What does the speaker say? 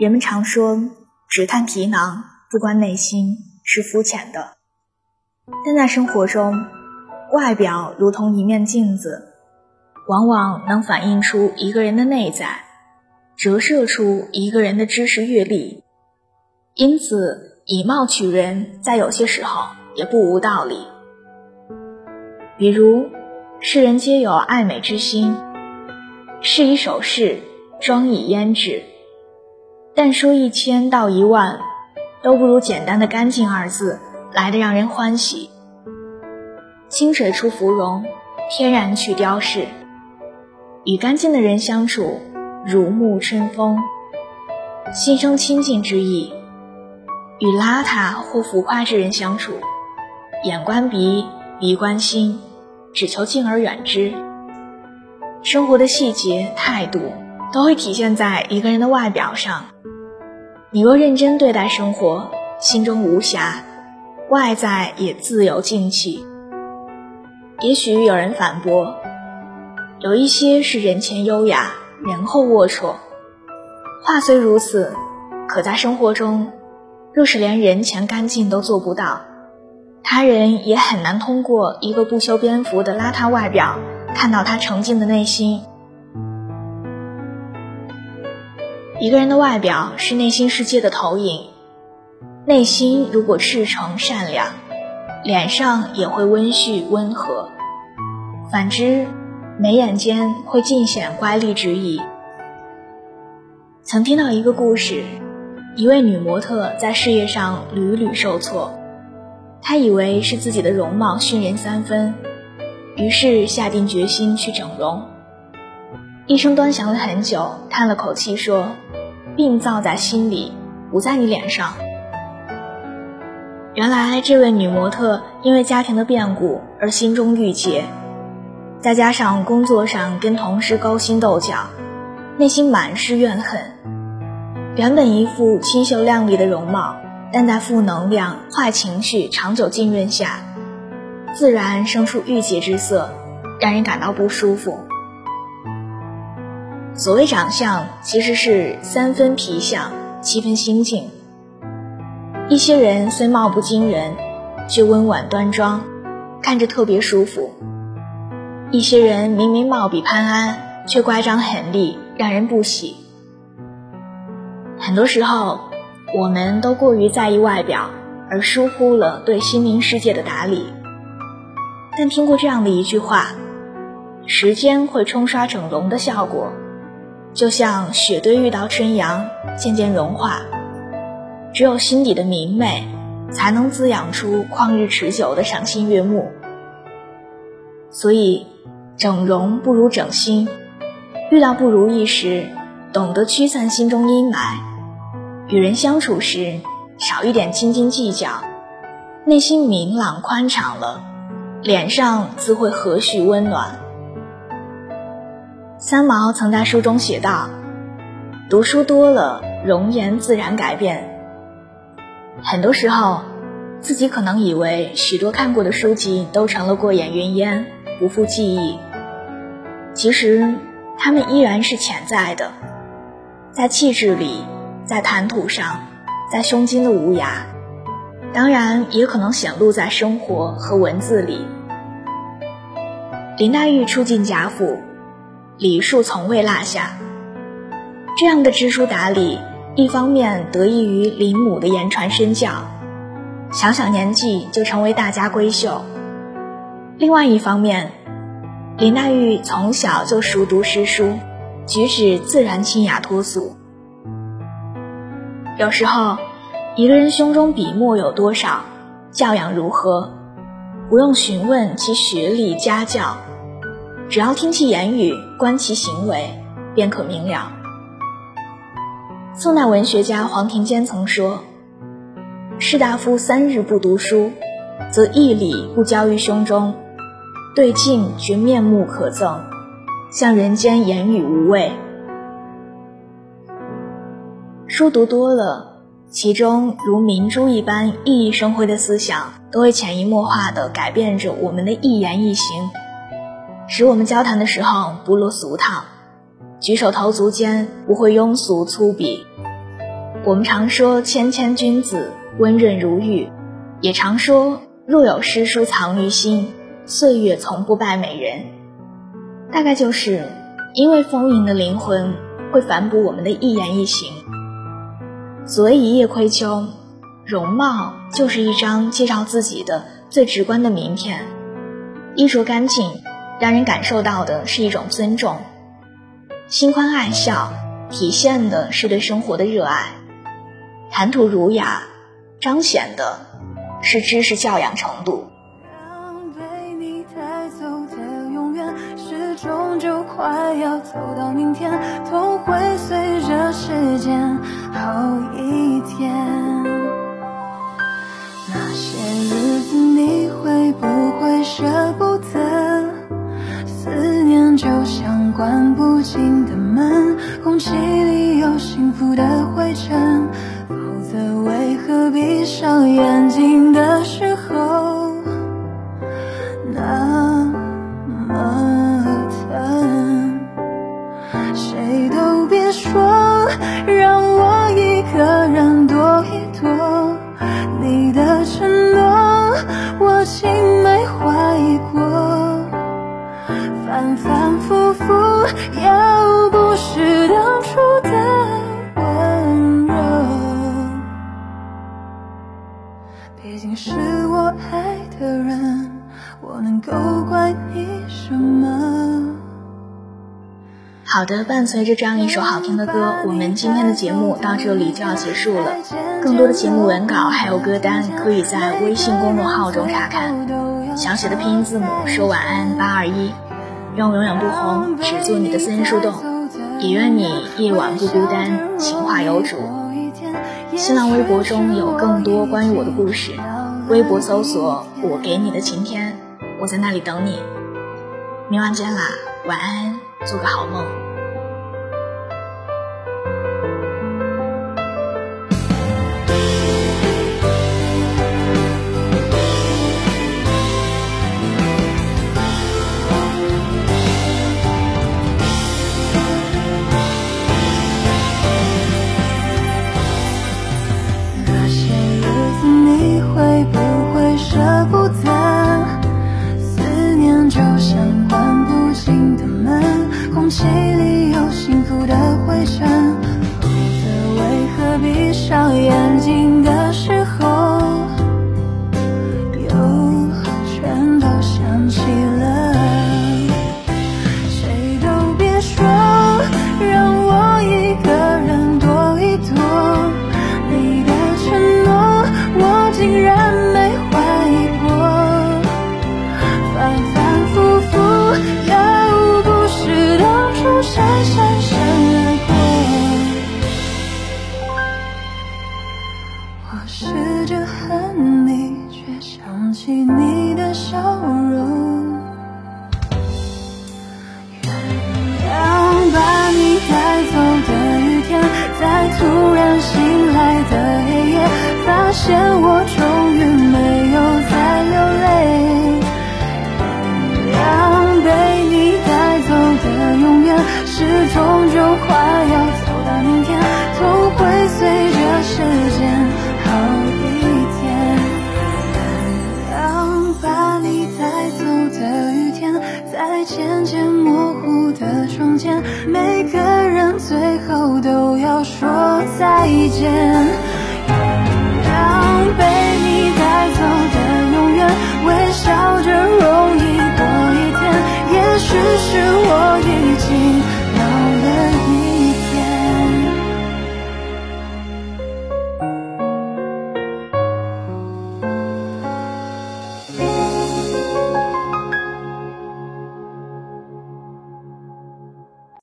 人们常说，只看皮囊不观内心是肤浅的，但在生活中，外表如同一面镜子，往往能反映出一个人的内在，折射出一个人的知识阅历。因此，以貌取人，在有些时候也不无道理。比如，世人皆有爱美之心，饰以首饰，装以胭脂，但说一千道一万，都不如简单的“干净”二字来的让人欢喜。清水出芙蓉，天然去雕饰。与干净的人相处，如沐春风，心生亲近之意；与邋遢或浮夸之人相处，眼观鼻，鼻观心。只求敬而远之。生活的细节、态度都会体现在一个人的外表上。你若认真对待生活，心中无瑕，外在也自有静气。也许有人反驳，有一些是人前优雅，人后龌龊。话虽如此，可在生活中，若是连人前干净都做不到，他人也很难通过一个不修边幅的邋遢外表，看到他澄净的内心。一个人的外表是内心世界的投影，内心如果赤诚善良，脸上也会温煦温和；反之，眉眼间会尽显乖戾之意。曾听到一个故事，一位女模特在事业上屡屡受挫。她以为是自己的容貌逊人三分，于是下定决心去整容。医生端详了很久，叹了口气说：“病灶在心里，不在你脸上。”原来这位女模特因为家庭的变故而心中郁结，再加上工作上跟同事勾心斗角，内心满是怨恨。原本一副清秀靓丽的容貌。但在负能量、坏情绪长久浸润下，自然生出郁结之色，让人感到不舒服。所谓长相，其实是三分皮相，七分心境。一些人虽貌不惊人，却温婉端庄，看着特别舒服；一些人明明貌比潘安，却乖张狠戾，让人不喜。很多时候。我们都过于在意外表，而疏忽了对心灵世界的打理。但听过这样的一句话：时间会冲刷整容的效果，就像雪堆遇到春阳，渐渐融化。只有心底的明媚，才能滋养出旷日持久的赏心悦目。所以，整容不如整心。遇到不如意时，懂得驱散心中阴霾。与人相处时，少一点斤斤计较，内心明朗宽敞了，脸上自会和煦温暖。三毛曾在书中写道：“读书多了，容颜自然改变。”很多时候，自己可能以为许多看过的书籍都成了过眼云烟，不复记忆。其实，它们依然是潜在的，在气质里。在谈吐上，在胸襟的无涯，当然也可能显露在生活和文字里。林黛玉初进贾府，礼数从未落下。这样的知书达理，一方面得益于林母的言传身教，小小年纪就成为大家闺秀；另外一方面，林黛玉从小就熟读诗书，举止自然清雅脱俗。有时候，一个人胸中笔墨有多少，教养如何，不用询问其学历家教，只要听其言语，观其行为，便可明了。宋代文学家黄庭坚曾说：“士大夫三日不读书，则义理不交于胸中，对镜觉面目可憎，向人间言语无味。”书读多了，其中如明珠一般熠熠生辉的思想，都会潜移默化地改变着我们的一言一行，使我们交谈的时候不落俗套，举手投足间不会庸俗粗鄙。我们常说谦谦君子，温润如玉，也常说若有诗书藏于心，岁月从不败美人。大概就是因为丰盈的灵魂会反哺我们的一言一行。所谓一叶亏秋，容貌就是一张介绍自己的最直观的名片。衣着干净，让人感受到的是一种尊重；心宽爱笑，体现的是对生活的热爱。谈吐儒雅，彰显的是知识教养程度。终就快要走到明天，都会随着时间好一点。那些日子你会不会舍不空气里有幸福的灰尘。否则为何闭上眼睛好的，伴随着这样一首好听的歌，我们今天的节目到这里就要结束了。更多的节目文稿还有歌单，可以在微信公众号中查看。小写的拼音字母说晚安八二一，愿我永远不红，只做你的私人树洞，也愿你夜晚不孤单，情话有主。新浪微博中有更多关于我的故事。微博搜索“我给你的晴天”，我在那里等你。明晚见啦，晚安，做个好梦。试着恨你却想起你的笑容。原谅把你带走的雨天在突然醒来的黑夜发现我终渐渐模糊的窗前每个人最后都要说再见。原谅被你带走的永远微笑着容易过一天也许是我已经